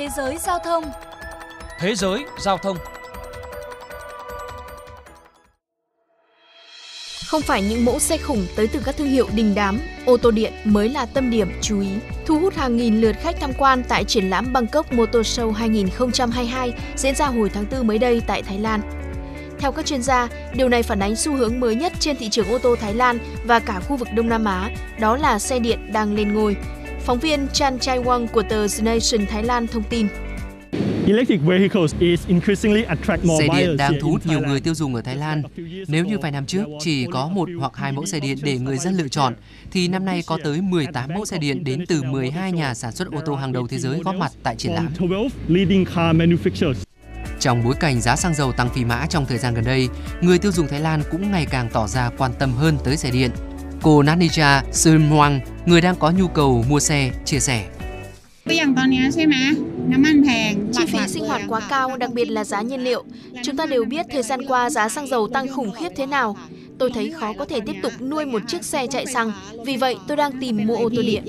Thế giới giao thông Thế giới giao thông Không phải những mẫu xe khủng tới từ các thương hiệu đình đám, ô tô điện mới là tâm điểm chú ý. Thu hút hàng nghìn lượt khách tham quan tại triển lãm Bangkok Motor Show 2022 diễn ra hồi tháng 4 mới đây tại Thái Lan. Theo các chuyên gia, điều này phản ánh xu hướng mới nhất trên thị trường ô tô Thái Lan và cả khu vực Đông Nam Á, đó là xe điện đang lên ngôi. Phóng viên Chan Chai Wang của tờ The Nation Thái Lan thông tin. Xe điện đang thu hút nhiều người tiêu dùng ở Thái Lan. Nếu như vài năm trước chỉ có một hoặc hai mẫu xe điện để người dân lựa chọn, thì năm nay có tới 18 mẫu xe điện đến từ 12 nhà sản xuất ô tô hàng đầu thế giới góp mặt tại triển lãm. Trong bối cảnh giá xăng dầu tăng phi mã trong thời gian gần đây, người tiêu dùng Thái Lan cũng ngày càng tỏ ra quan tâm hơn tới xe điện. Cô Nanija Sumwang, người đang có nhu cầu mua xe, chia sẻ. Chi phí sinh hoạt quá cao, đặc biệt là giá nhiên liệu. Chúng ta đều biết thời gian qua giá xăng dầu tăng khủng khiếp thế nào. Tôi thấy khó có thể tiếp tục nuôi một chiếc xe chạy xăng. Vì vậy, tôi đang tìm mua ô tô điện.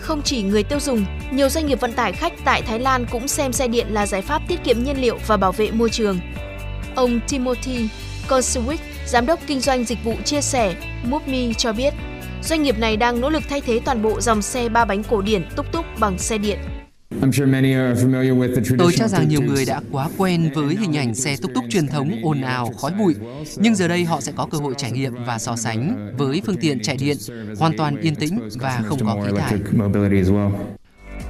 Không chỉ người tiêu dùng, nhiều doanh nghiệp vận tải khách tại Thái Lan cũng xem xe điện là giải pháp tiết kiệm nhiên liệu và bảo vệ môi trường. Ông Timothy Koswick, giám đốc kinh doanh dịch vụ chia sẻ Mupmi cho biết, doanh nghiệp này đang nỗ lực thay thế toàn bộ dòng xe ba bánh cổ điển túc túc bằng xe điện. Tôi cho rằng nhiều người đã quá quen với hình ảnh xe túc túc truyền thống ồn ào, khói bụi, nhưng giờ đây họ sẽ có cơ hội trải nghiệm và so sánh với phương tiện chạy điện hoàn toàn yên tĩnh và không có khí thải.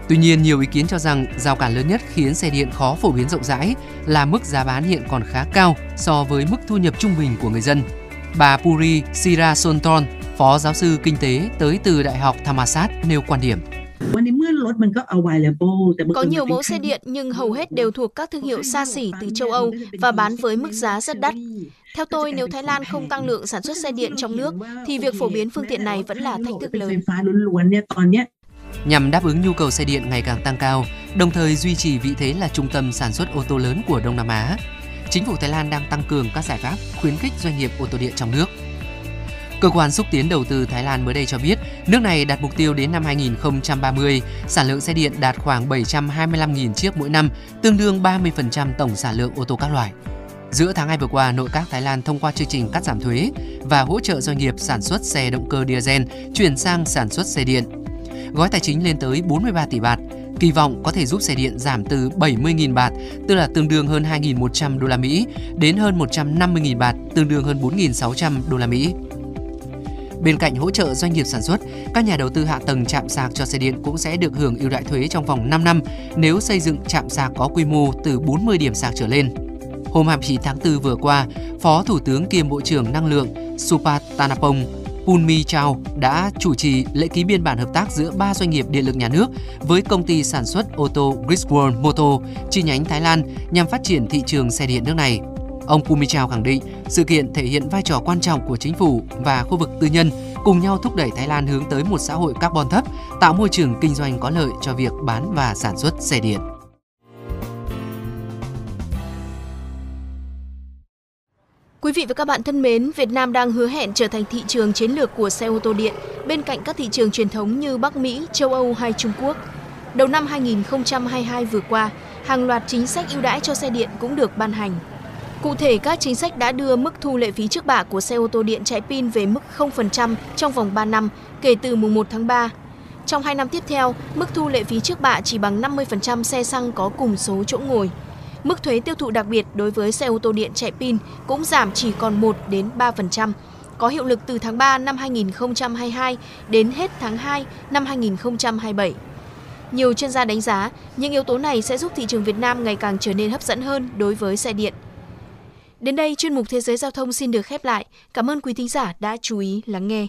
Tuy nhiên, nhiều ý kiến cho rằng rào cản lớn nhất khiến xe điện khó phổ biến rộng rãi là mức giá bán hiện còn khá cao so với mức thu nhập trung bình của người dân. Bà Puri Sirasonton, phó giáo sư kinh tế tới từ Đại học Thammasat nêu quan điểm. Có nhiều mẫu xe điện nhưng hầu hết đều thuộc các thương hiệu xa xỉ từ châu Âu và bán với mức giá rất đắt. Theo tôi, nếu Thái Lan không tăng lượng sản xuất xe điện trong nước, thì việc phổ biến phương tiện này vẫn là thách thức lớn. Nhằm đáp ứng nhu cầu xe điện ngày càng tăng cao, đồng thời duy trì vị thế là trung tâm sản xuất ô tô lớn của Đông Nam Á, chính phủ Thái Lan đang tăng cường các giải pháp khuyến khích doanh nghiệp ô tô điện trong nước. Cơ quan xúc tiến đầu tư Thái Lan mới đây cho biết, nước này đặt mục tiêu đến năm 2030, sản lượng xe điện đạt khoảng 725.000 chiếc mỗi năm, tương đương 30% tổng sản lượng ô tô các loại. Giữa tháng 2 vừa qua, nội các Thái Lan thông qua chương trình cắt giảm thuế và hỗ trợ doanh nghiệp sản xuất xe động cơ diesel chuyển sang sản xuất xe điện. Gói tài chính lên tới 43 tỷ baht, kỳ vọng có thể giúp xe điện giảm từ 70.000 baht, tức là tương đương hơn 2.100 đô la Mỹ, đến hơn 150.000 baht, tương đương hơn 4.600 đô la Mỹ. Bên cạnh hỗ trợ doanh nghiệp sản xuất, các nhà đầu tư hạ tầng chạm sạc cho xe điện cũng sẽ được hưởng ưu đãi thuế trong vòng 5 năm nếu xây dựng chạm sạc có quy mô từ 40 điểm sạc trở lên. Hôm 29 tháng 4 vừa qua, Phó Thủ tướng kiêm Bộ trưởng Năng lượng Supat Tanapong Punmi Chao đã chủ trì lễ ký biên bản hợp tác giữa ba doanh nghiệp điện lực nhà nước với công ty sản xuất ô tô Griswold Motor chi nhánh Thái Lan nhằm phát triển thị trường xe điện nước này. Ông Pumichao khẳng định sự kiện thể hiện vai trò quan trọng của chính phủ và khu vực tư nhân cùng nhau thúc đẩy Thái Lan hướng tới một xã hội carbon thấp, tạo môi trường kinh doanh có lợi cho việc bán và sản xuất xe điện. Quý vị và các bạn thân mến, Việt Nam đang hứa hẹn trở thành thị trường chiến lược của xe ô tô điện bên cạnh các thị trường truyền thống như Bắc Mỹ, châu Âu hay Trung Quốc. Đầu năm 2022 vừa qua, hàng loạt chính sách ưu đãi cho xe điện cũng được ban hành. Cụ thể, các chính sách đã đưa mức thu lệ phí trước bạ của xe ô tô điện chạy pin về mức 0% trong vòng 3 năm kể từ mùng 1 tháng 3. Trong 2 năm tiếp theo, mức thu lệ phí trước bạ chỉ bằng 50% xe xăng có cùng số chỗ ngồi. Mức thuế tiêu thụ đặc biệt đối với xe ô tô điện chạy pin cũng giảm chỉ còn 1 đến 3%, có hiệu lực từ tháng 3 năm 2022 đến hết tháng 2 năm 2027. Nhiều chuyên gia đánh giá, những yếu tố này sẽ giúp thị trường Việt Nam ngày càng trở nên hấp dẫn hơn đối với xe điện. Đến đây, chuyên mục Thế giới Giao thông xin được khép lại. Cảm ơn quý thính giả đã chú ý lắng nghe.